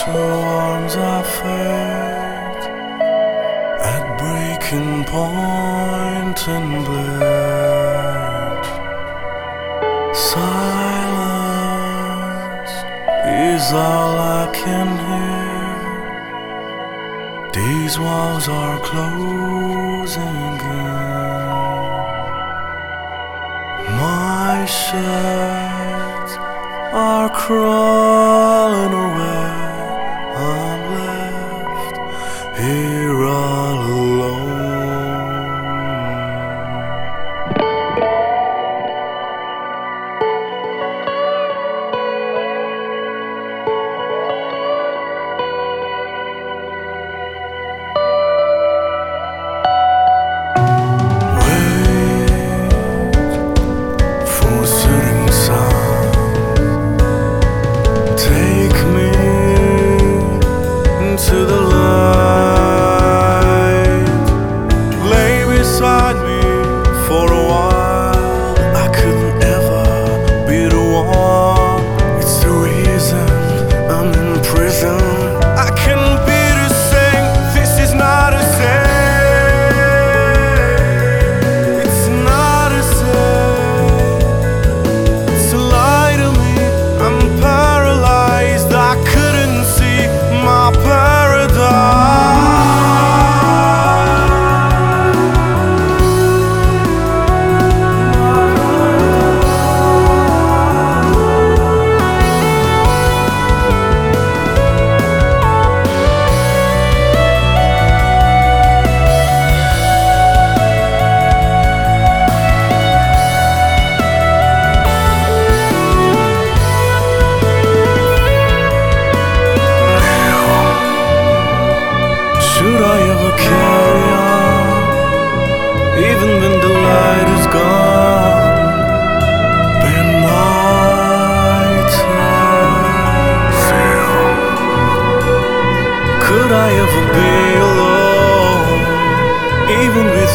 to arms I fed at breaking point and bled. Silence is all I can hear. These walls are closing in. My shades are crawling away.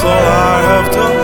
all I have done.